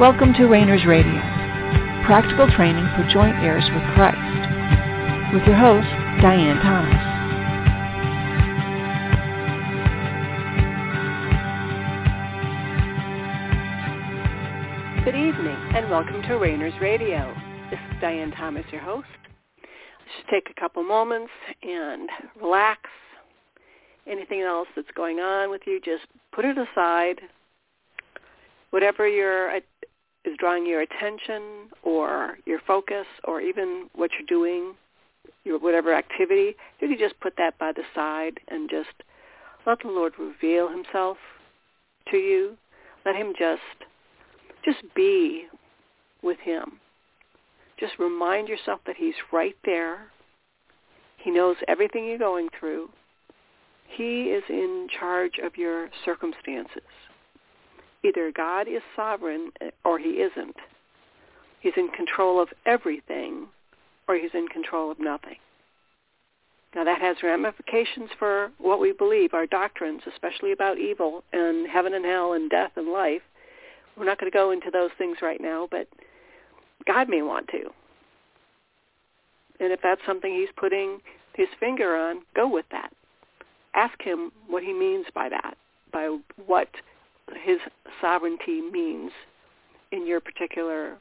Welcome to Rainers Radio, practical training for joint heirs with Christ, with your host, Diane Thomas. Good evening, and welcome to Rainers Radio. This is Diane Thomas, your host. Just take a couple moments and relax. Anything else that's going on with you, just put it aside. Whatever your is drawing your attention or your focus or even what you're doing, your whatever activity, you can just put that by the side and just let the Lord reveal himself to you. Let him just just be with him. Just remind yourself that he's right there. He knows everything you're going through. He is in charge of your circumstances. Either God is sovereign eh, or he isn't. He's in control of everything or he's in control of nothing. Now that has ramifications for what we believe, our doctrines, especially about evil and heaven and hell and death and life. We're not going to go into those things right now, but God may want to. And if that's something he's putting his finger on, go with that. Ask him what he means by that, by what his sovereignty means in your particular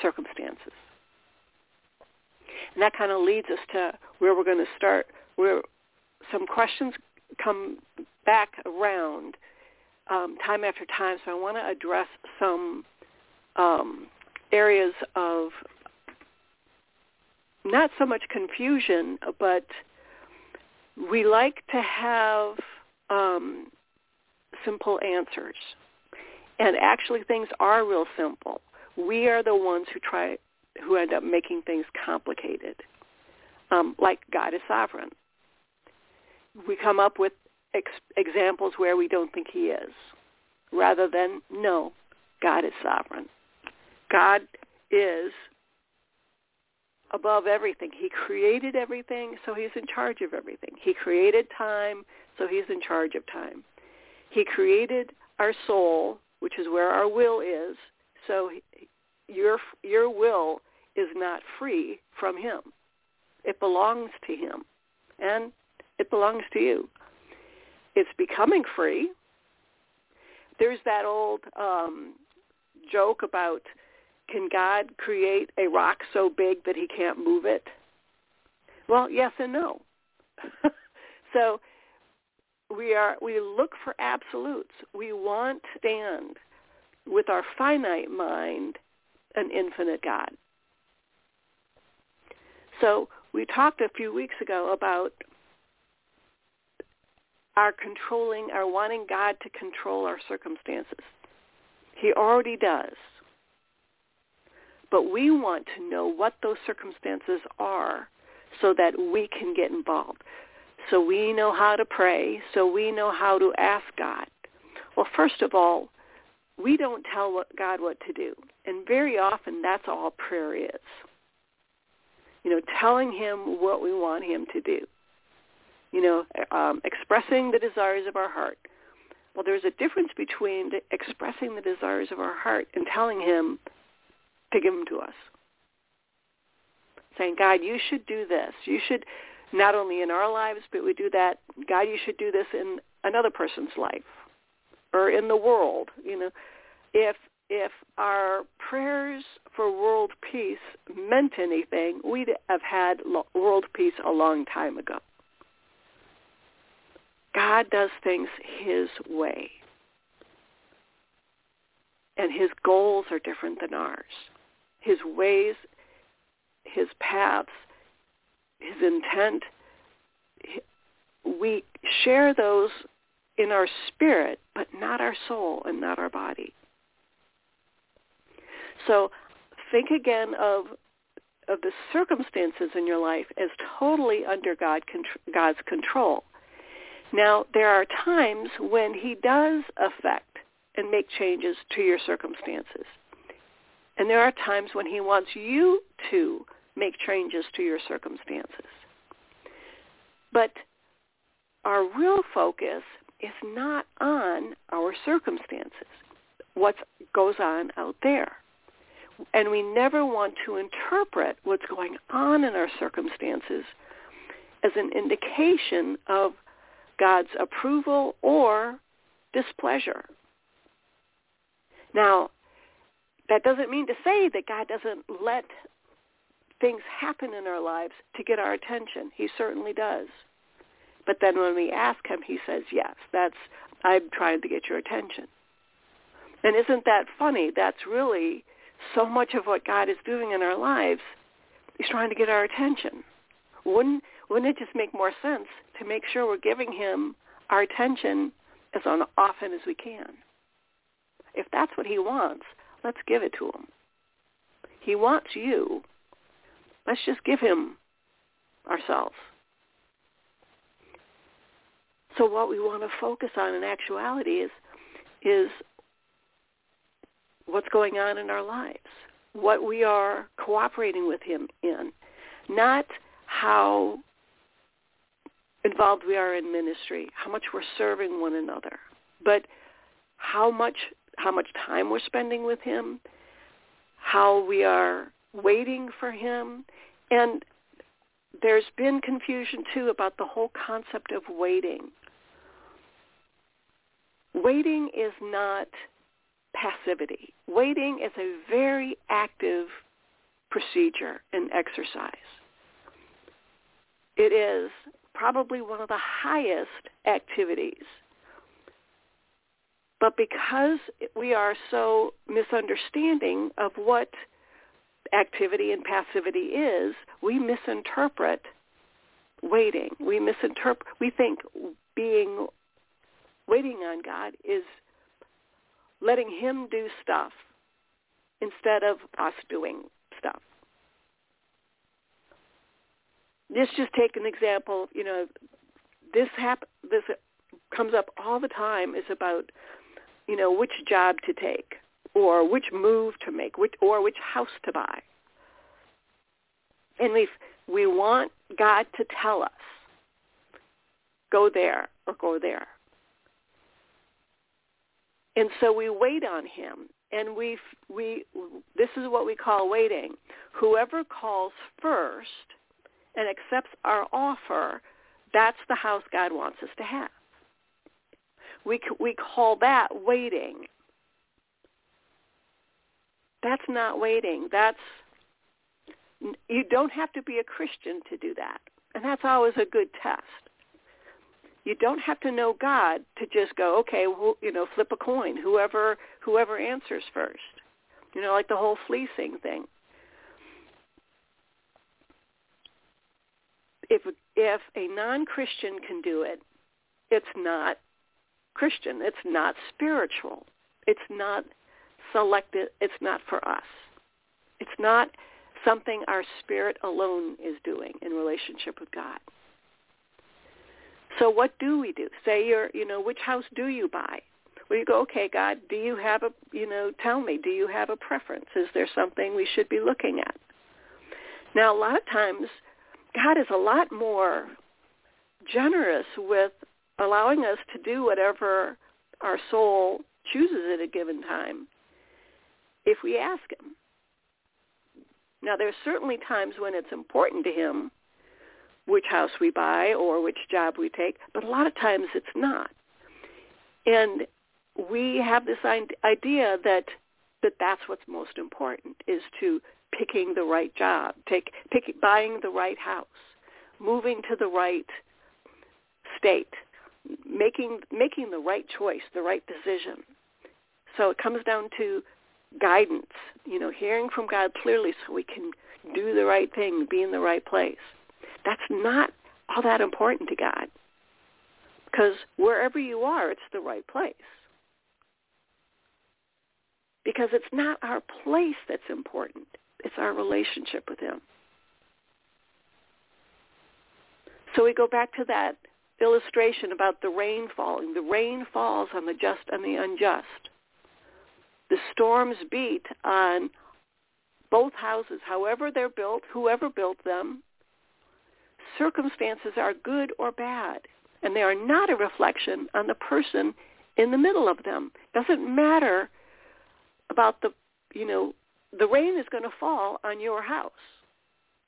circumstances. And that kind of leads us to where we're going to start, where some questions come back around um, time after time. So I want to address some um, areas of not so much confusion, but we like to have um, simple answers. And actually things are real simple. We are the ones who try, who end up making things complicated. Um, like God is sovereign. We come up with ex- examples where we don't think he is, rather than, no, God is sovereign. God is above everything. He created everything, so he's in charge of everything. He created time, so he's in charge of time. He created our soul, which is where our will is. So your your will is not free from him. It belongs to him, and it belongs to you. It's becoming free. There's that old um, joke about can God create a rock so big that he can't move it? Well, yes and no. so we are we look for absolutes. We want to stand with our finite mind an infinite God. So we talked a few weeks ago about our controlling, our wanting God to control our circumstances. He already does. But we want to know what those circumstances are so that we can get involved so we know how to pray, so we know how to ask God. Well, first of all, we don't tell God what to do. And very often that's all prayer is. You know, telling him what we want him to do. You know, um, expressing the desires of our heart. Well, there's a difference between expressing the desires of our heart and telling him to give them to us. Saying, God, you should do this. You should not only in our lives, but we do that, God, you should do this in another person's life or in the world. You know, if if our prayers for world peace meant anything, we'd have had world peace a long time ago. God does things his way. And his goals are different than ours. His ways, his paths his intent, we share those in our spirit, but not our soul and not our body. So think again of of the circumstances in your life as totally under God, God's control. Now, there are times when he does affect and make changes to your circumstances. And there are times when he wants you to make changes to your circumstances. But our real focus is not on our circumstances. what goes on out there. And we never want to interpret what's going on in our circumstances as an indication of God's approval or displeasure. Now, that doesn't mean to say that God doesn't let things happen in our lives to get our attention. He certainly does. But then when we ask him, he says, yes, that's, I'm trying to get your attention. And isn't that funny? That's really so much of what God is doing in our lives. He's trying to get our attention. Wouldn't, wouldn't it just make more sense to make sure we're giving him our attention as often as we can? If that's what he wants, let's give it to him. He wants you. Let's just give him ourselves. So what we want to focus on in actuality is is what's going on in our lives, what we are cooperating with him in, not how involved we are in ministry, how much we're serving one another, but how much how much time we're spending with him, how we are waiting for him, and there's been confusion too about the whole concept of waiting. Waiting is not passivity. Waiting is a very active procedure and exercise. It is probably one of the highest activities. But because we are so misunderstanding of what activity and passivity is, we misinterpret waiting. We misinterpret, we think being, waiting on God is letting him do stuff instead of us doing stuff. Let's just take an example. You know, this hap- this comes up all the time. Is about you know which job to take, or which move to make, which or which house to buy. And we we want God to tell us, go there or go there. And so we wait on him. And we we this is what we call waiting. Whoever calls first and accepts our offer, that's the house God wants us to have. We we call that waiting. That's not waiting. That's you don't have to be a Christian to do that. And that's always a good test. You don't have to know God to just go, okay, well, you know, flip a coin, whoever whoever answers first. You know, like the whole fleecing thing. If if a non-Christian can do it, it's not Christian. It's not spiritual. It's not selected. It's not for us. It's not something our spirit alone is doing in relationship with God. So what do we do? Say you're, you know, which house do you buy? Well, you go, okay, God, do you have a, you know, tell me, do you have a preference? Is there something we should be looking at? Now, a lot of times, God is a lot more generous with allowing us to do whatever our soul chooses at a given time if we ask him. Now, there's certainly times when it's important to him which house we buy or which job we take, but a lot of times it's not. And we have this idea that that that's what's most important is to picking the right job, take pick, buying the right house, moving to the right state, making making the right choice, the right decision. So it comes down to guidance, you know, hearing from God clearly so we can do the right thing, be in the right place. That's not all that important to God. Because wherever you are, it's the right place. Because it's not our place that's important. It's our relationship with him. So we go back to that illustration about the rain falling. The rain falls on the just and the unjust. The storms beat on both houses, however they're built, whoever built them, circumstances are good or bad, and they are not a reflection on the person in the middle of them. Doesn't matter about the, you know, the rain is going to fall on your house.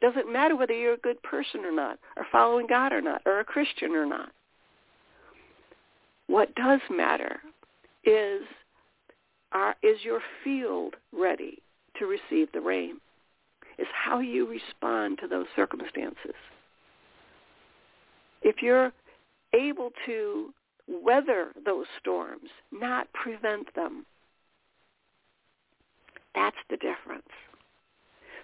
Doesn't matter whether you're a good person or not, or following God or not, or a Christian or not. What does matter is are, is your field ready to receive the rain? Is how you respond to those circumstances. If you're able to weather those storms, not prevent them, that's the difference.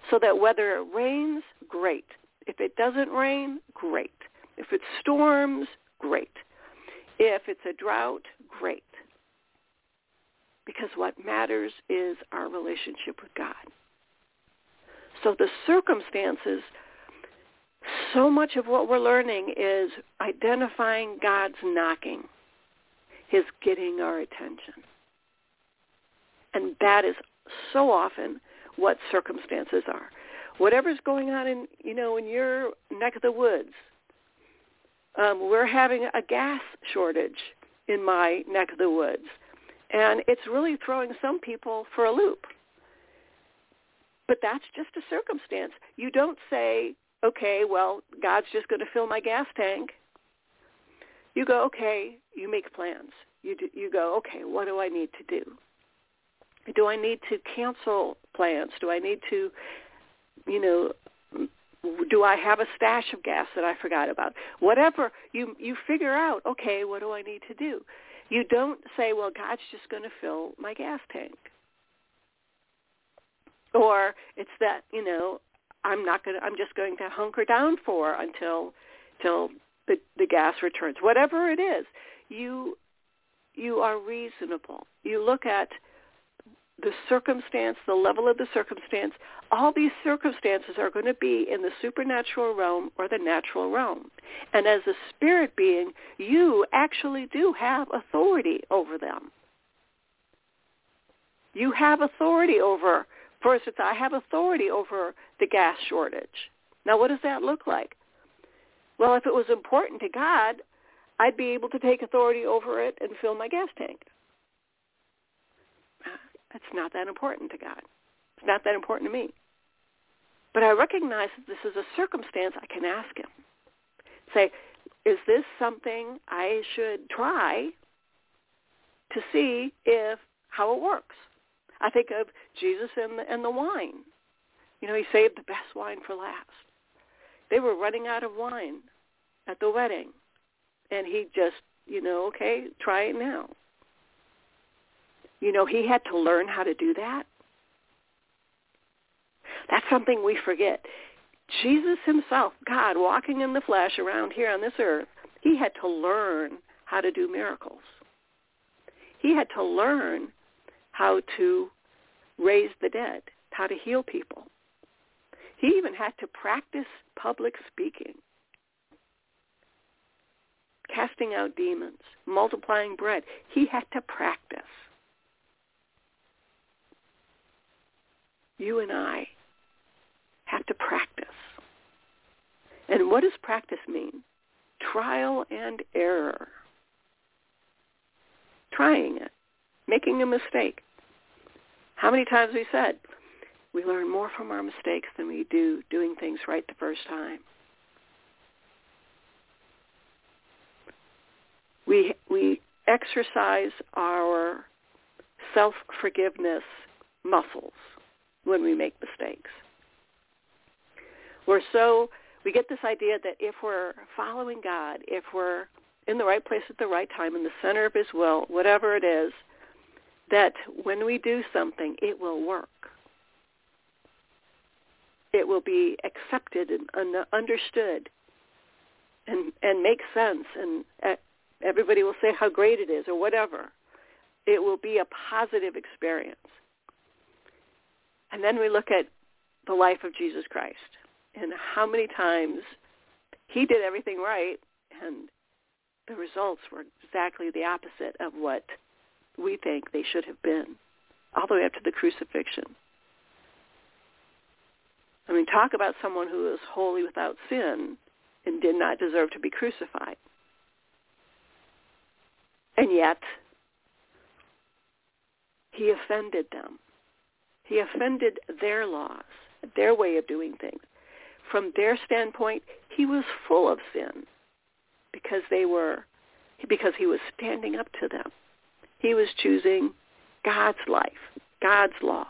So that whether it rains, great. If it doesn't rain, great. If it storms, great. If it's a drought, great. Because what matters is our relationship with God. So the circumstances, so much of what we're learning is identifying God's knocking, his getting our attention. And that is so often what circumstances are. Whatever's going on in, you know, in your neck of the woods, um, we're having a gas shortage in my neck of the woods. And it's really throwing some people for a loop. But that's just a circumstance. You don't say, okay, well, God's just going to fill my gas tank. You go, okay, you make plans. You, do, you go, okay, what do I need to do? Do I need to cancel plans? Do I need to, you know, do I have a stash of gas that I forgot about? Whatever you you figure out, okay, what do I need to do? You don't say, well, God's just going to fill my gas tank. Or it's that, you know, I'm not going to I'm just going to hunker down for until till the the gas returns. Whatever it is, you you are reasonable. You look at the circumstance, the level of the circumstance, all these circumstances are going to be in the supernatural realm or the natural realm. And as a spirit being, you actually do have authority over them. You have authority over, for instance, I have authority over the gas shortage. Now, what does that look like? Well, if it was important to God, I'd be able to take authority over it and fill my gas tank. It's not that important to God. It's not that important to me. But I recognize that this is a circumstance I can ask him. Say, is this something I should try to see if how it works? I think of Jesus and the, and the wine. You know, he saved the best wine for last. They were running out of wine at the wedding, and he just, you know, okay, try it now. You know, he had to learn how to do that. That's something we forget. Jesus himself, God walking in the flesh around here on this earth, he had to learn how to do miracles. He had to learn how to raise the dead, how to heal people. He even had to practice public speaking, casting out demons, multiplying bread. He had to practice. You and I have to practice. And what does practice mean? Trial and error. Trying it, making a mistake. How many times we said we learn more from our mistakes than we do doing things right the first time. We we exercise our self-forgiveness muscles when we make mistakes. We're so we get this idea that if we're following God, if we're in the right place at the right time, in the center of his will, whatever it is, that when we do something, it will work. It will be accepted and understood and, and make sense, and everybody will say how great it is or whatever. It will be a positive experience. And then we look at the life of Jesus Christ and how many times he did everything right and the results were exactly the opposite of what we think they should have been, all the way up to the crucifixion. I mean, talk about someone who is wholly without sin and did not deserve to be crucified. And yet, he offended them He offended their laws, their way of doing things. From their standpoint, he was full of sin because they were because he was standing up to them. He was choosing God's life, God's law.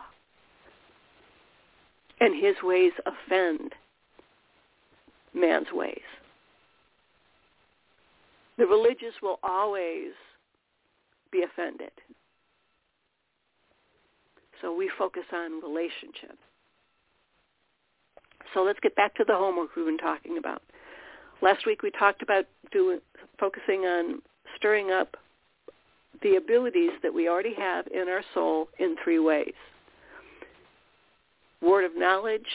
And his ways offend man's ways. The religious will always be offended. So we focus on relationships. So let's get back to the homework we've been talking about. Last week we talked about doing, focusing on stirring up the abilities that we already have in our soul in three ways. Word of knowledge,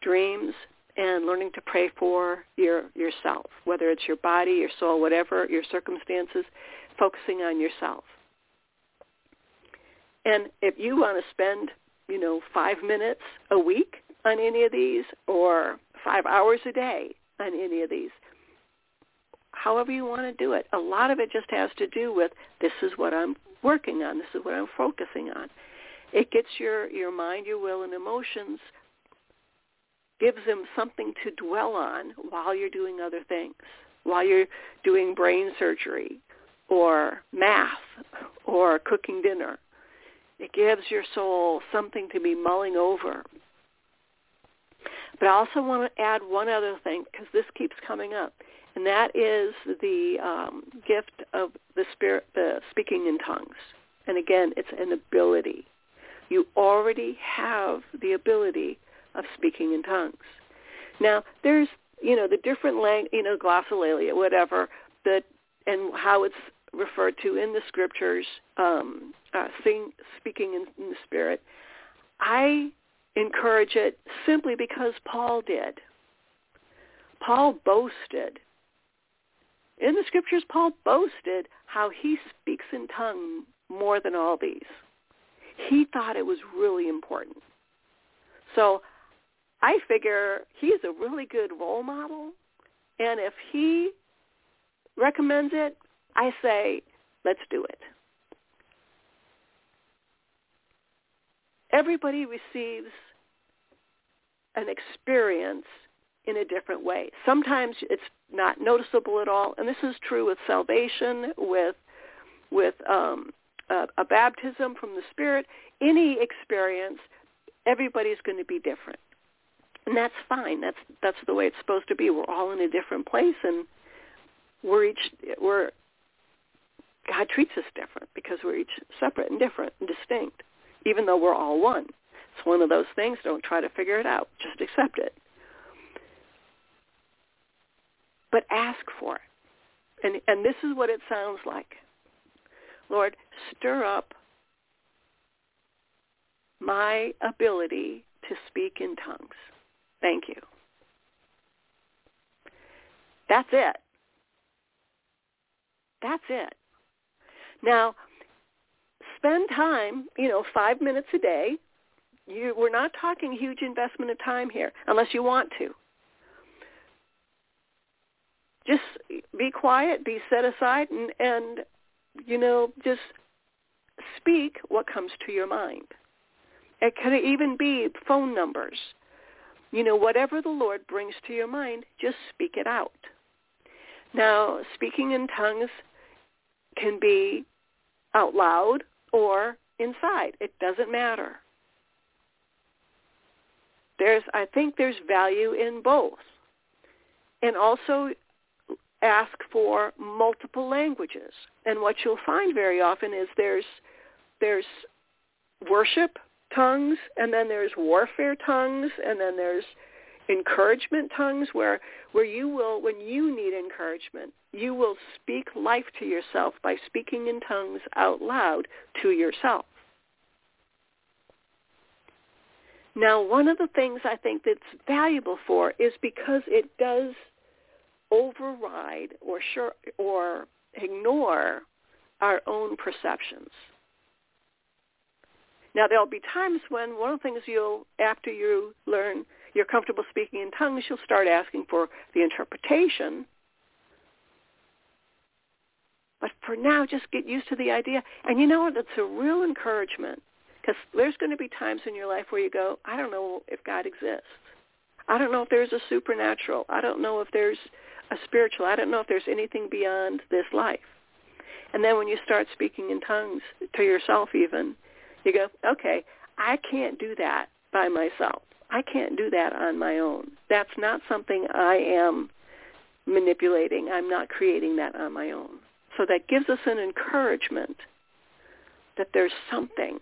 dreams, and learning to pray for your yourself, whether it's your body, your soul, whatever your circumstances, focusing on yourself. And if you want to spend, you know, five minutes a week on any of these or five hours a day on any of these, however you want to do it, a lot of it just has to do with this is what I'm working on, this is what I'm focusing on. It gets your, your mind, your will, and emotions gives them something to dwell on while you're doing other things, while you're doing brain surgery or math or cooking dinner. It gives your soul something to be mulling over. But I also want to add one other thing because this keeps coming up, and that is the um, gift of the spirit, the speaking in tongues. And again, it's an ability. You already have the ability of speaking in tongues. Now, there's, you know, the different lang, you know, glossolalia, whatever, that and how it's referred to in the scriptures, um, uh, sing, speaking in, in the spirit. I encourage it simply because Paul did. Paul boasted. In the scriptures, Paul boasted how he speaks in tongue more than all these. He thought it was really important. So I figure he's a really good role model. And if he recommends it, I say, let's do it. Everybody receives an experience in a different way. Sometimes it's not noticeable at all, and this is true with salvation, with with um, a, a baptism from the Spirit. Any experience, everybody's going to be different and that's fine. That's that's the way it's supposed to be. We're all in a different place, and we're each we're God treats us different because we're each separate and different and distinct, even though we're all one. It's one of those things. Don't try to figure it out. Just accept it. But ask for it. And and this is what it sounds like. Lord, stir up my ability to speak in tongues. Thank you. That's it. That's it. Now, spend time, you know, five minutes a day. You, we're not talking huge investment of time here, unless you want to. Just be quiet, be set aside, and, and you know, just speak what comes to your mind. It could even be phone numbers you know, whatever the Lord brings to your mind, just speak it out. Now, speaking in tongues can be out loud or inside. It doesn't matter. There's, I think there's value in both. And also ask for multiple languages. And what you'll find very often is there's, there's worship tongues, and then there's warfare tongues, and then there's encouragement tongues where where you will when you need encouragement you will speak life to yourself by speaking in tongues out loud to yourself. Now one of the things i think that's valuable for is because it does override or sure or ignore our own perceptions. Now there'll be times when one of the things you'll, after you learn you're comfortable speaking in tongues, you'll start asking for the interpretation. But for now, just get used to the idea. And you know what? It's a real encouragement Because there's going to be times in your life where you go, I don't know if God exists. I don't know if there's a supernatural. I don't know if there's a spiritual. I don't know if there's anything beyond this life. And then when you start speaking in tongues to yourself even, you go, okay, I can't do that by myself. I can't do that on my own. That's not something I am manipulating. I'm not creating that on my own. So that gives us an encouragement that there's something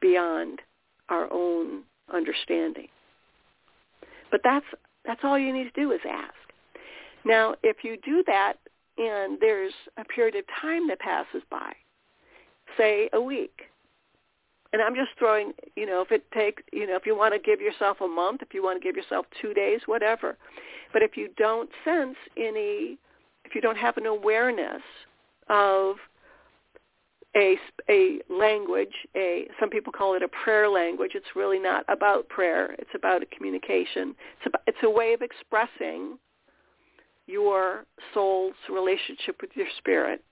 beyond our own understanding. But that's that's all you need to do is ask. Now, if you do that and there's a period of time that passes by, say a week, and I'm just throwing, you know, if it takes, you know, if you want to give yourself a month, if you want to give yourself two days, whatever. But if you don't sense any, if you don't have an awareness of a, a language, a some people call it a prayer language. It's really not about prayer. It's about a communication. It's about, it's a way of expressing your soul's relationship with your spirit.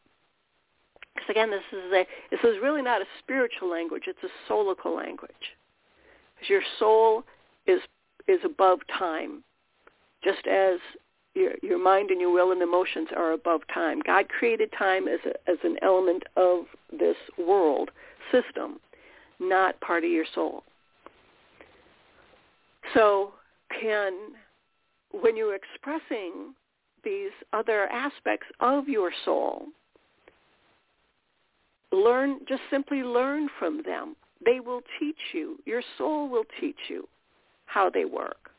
Because again, this is a this is really not a spiritual language. It's a soulical language. Because your soul is is above time, just as your, your mind and your will and emotions are above time. God created time as, a, as an element of this world system, not part of your soul. So can, when you're expressing these other aspects of your soul, learn, just simply learn from them. They will teach you. Your soul will teach you how they work.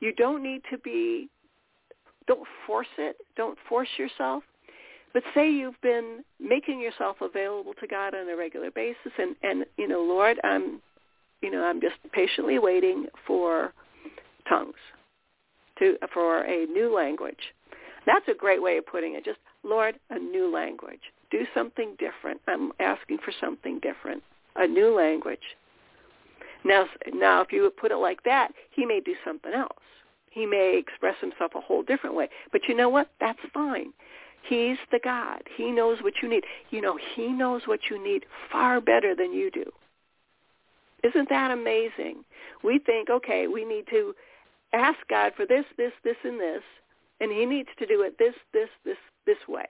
You don't need to be don't force it. Don't force yourself. But say you've been making yourself available to God on a regular basis and, and you know, Lord, I'm you know, I'm just patiently waiting for tongues to for a new language. That's a great way of putting it. Just Lord, a new language. Do something different. I'm asking for something different. A new language. Now, now, if you would put it like that, he may do something else. He may express himself a whole different way. But you know what? That's fine. He's the God. He knows what you need. You know, he knows what you need far better than you do. Isn't that amazing? We think, okay, we need to ask God for this, this, this, and this, and he needs to do it this, this, this, this way.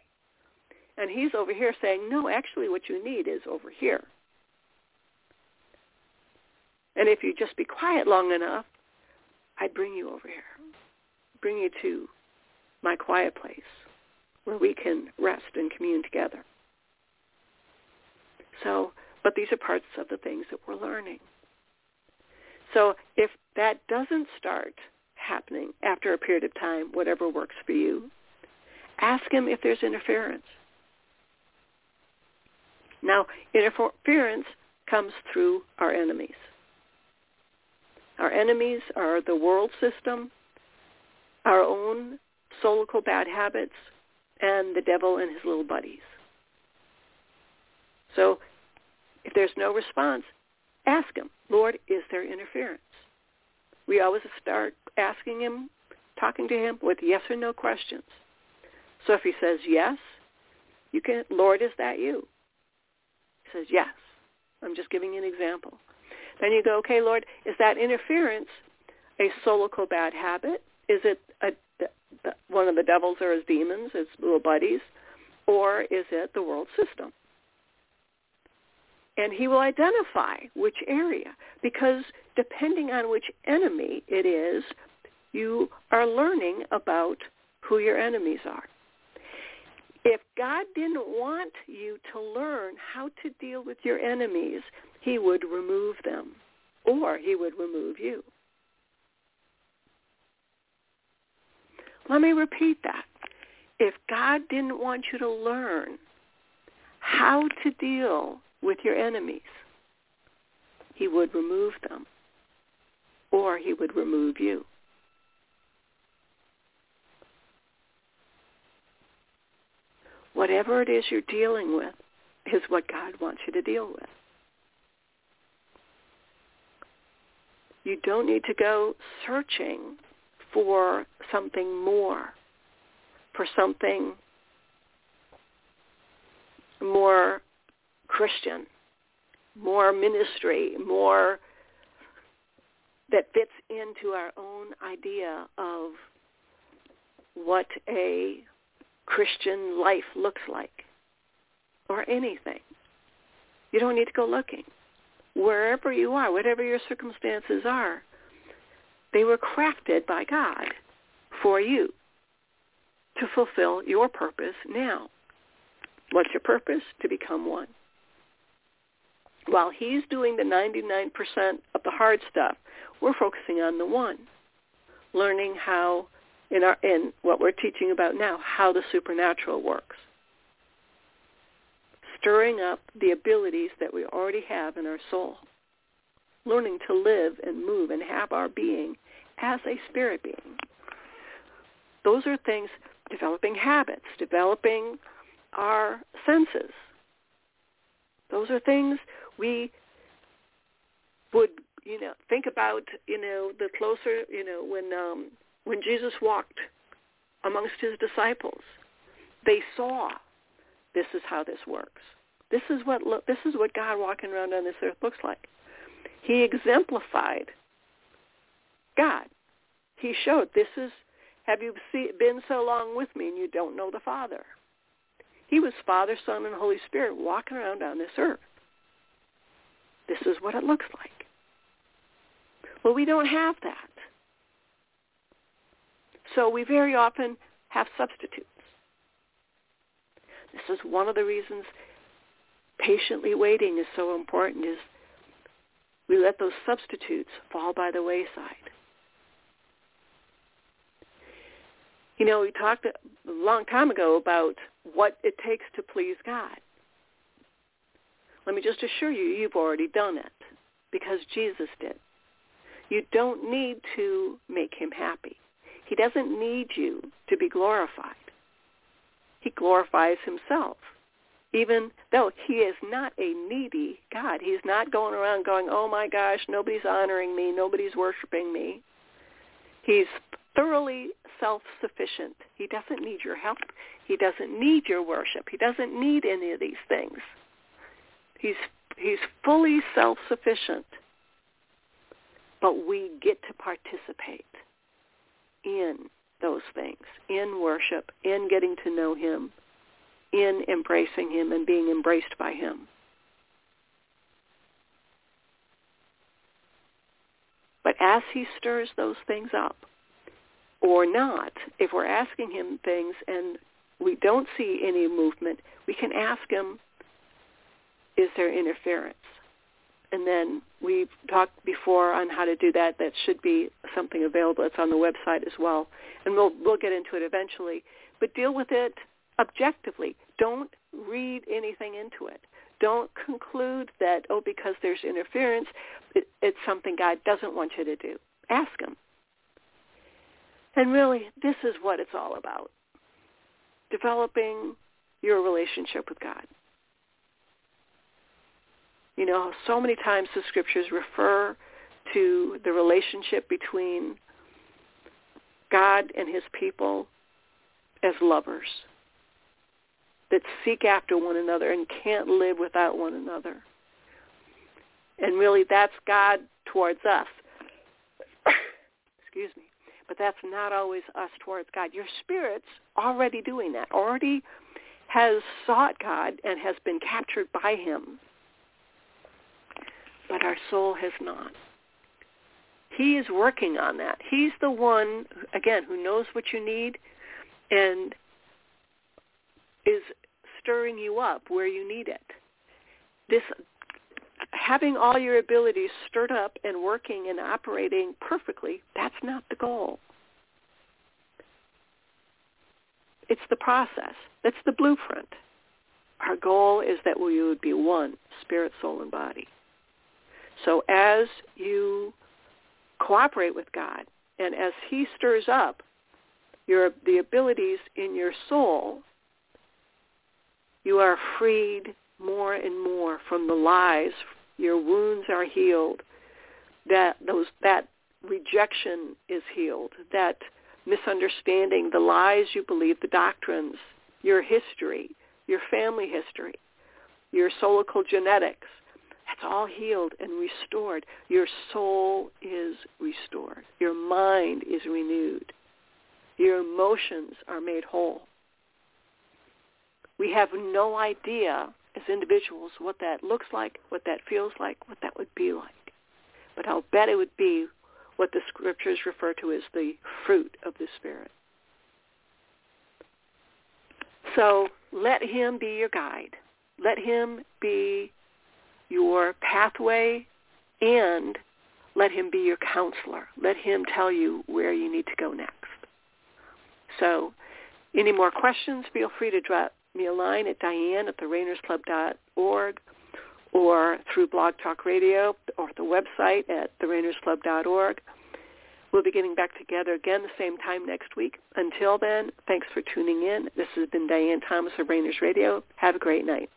And he's over here saying, no, actually what you need is over here. And if you just be quiet long enough, I'd bring you over here, bring you to my quiet place where we can rest and commune together. So, but these are parts of the things that we're learning. So if that doesn't start happening after a period of time, whatever works for you, ask him if there's interference. Now, interference comes through our enemies. Our enemies are the world system, our own soulical bad habits, and the devil and his little buddies. So if there's no response, ask him, Lord, is there interference? We always start asking him, talking to him with yes or no questions. So if he says yes, you can, Lord, is that you? Says yes. I'm just giving you an example. Then you go, okay, Lord, is that interference a soulical bad habit? Is it a, the, one of the devils or his demons, his little buddies? Or is it the world system? And he will identify which area because depending on which enemy it is, you are learning about who your enemies are. If God didn't want you to learn how to deal with your enemies, he would remove them or he would remove you. Let me repeat that. If God didn't want you to learn how to deal with your enemies, he would remove them or he would remove you. Whatever it is you're dealing with is what God wants you to deal with. You don't need to go searching for something more, for something more Christian. more ministry, more that fits into our own idea of what a Christian life looks like or anything. You don't need to go looking. Wherever you are, whatever your circumstances are, they were crafted by God for you to fulfill your purpose now. What's your purpose? To become one. While he's doing the 99% of the hard stuff, we're focusing on the one, learning how in our in what we're teaching about now, how the supernatural works. Stirring up the abilities that we already have in our soul. Learning to live and move and have our being as a spirit being. Those are things developing habits, developing our senses. Those are things we would, you know, think about, you know, the closer, you know, when um, when Jesus walked amongst his disciples, they saw this is how this works. This is what this is what God walking around on this earth looks like. He exemplified God. He showed this is have you been so long with me and you don't know the Father? He was Father, Son, and Holy Spirit walking around on this earth. This is what it looks like. Well, we don't have that. So we very often have substitutes. This is one of the reasons patiently waiting is so important is we let those substitutes fall by the wayside. You know, we talked a long time ago about what it takes to please God. Let me just assure you, you've already done it because Jesus did. You don't need to make him happy. He doesn't need you to be glorified. He glorifies himself. Even though he is not a needy God. He's not going around going, oh my gosh, nobody's honoring me, nobody's worshiping me. He's thoroughly self-sufficient. He doesn't need your help. He doesn't need your worship. He doesn't need any of these things. He's he's fully self-sufficient. But we get to participate in those things, in worship, in getting to know him, in embracing him and being embraced by him. But as he stirs those things up, or not, if we're asking him things and we don't see any movement, we can ask him, is there interference? And then we've talked before on how to do that. That should be something available. It's on the website as well. And we'll, we'll get into it eventually. But deal with it objectively. Don't read anything into it. Don't conclude that, oh, because there's interference, it, it's something God doesn't want you to do. Ask him. And really, this is what it's all about. Developing your relationship with God. You know, so many times the scriptures refer to the relationship between God and his people as lovers that seek after one another and can't live without one another. And really that's God towards us. Excuse me. But that's not always us towards God. Your spirit's already doing that, already has sought God and has been captured by him but our soul has not. He is working on that. He's the one, again, who knows what you need and is stirring you up where you need it. This having all your abilities stirred up and working and operating perfectly, that's not the goal. It's the process. That's the blueprint. Our goal is that we would be one, spirit, soul, and body. So as you cooperate with God and as he stirs up your the abilities in your soul, you are freed more and more from the lies. Your wounds are healed. That those that rejection is healed. That misunderstanding, the lies you believe, the doctrines, your history, your family history, your soulical genetics, that's all healed and restored. Your soul is restored. Your mind is renewed. Your emotions are made whole. We have no idea as individuals what that looks like, what that feels like, what that would be like. But I'll bet it would be what the scriptures refer to as the fruit of the Spirit. So let him be your guide. Let him be your pathway and let him be your counselor. Let him tell you where you need to go next. So any more questions, feel free to drop me a line at diane at therainersclub.org or through Blog Talk Radio or the website at therainersclub.org. We'll be getting back together again the same time next week. Until then, thanks for tuning in. This has been Diane Thomas of Rainers Radio. Have a great night.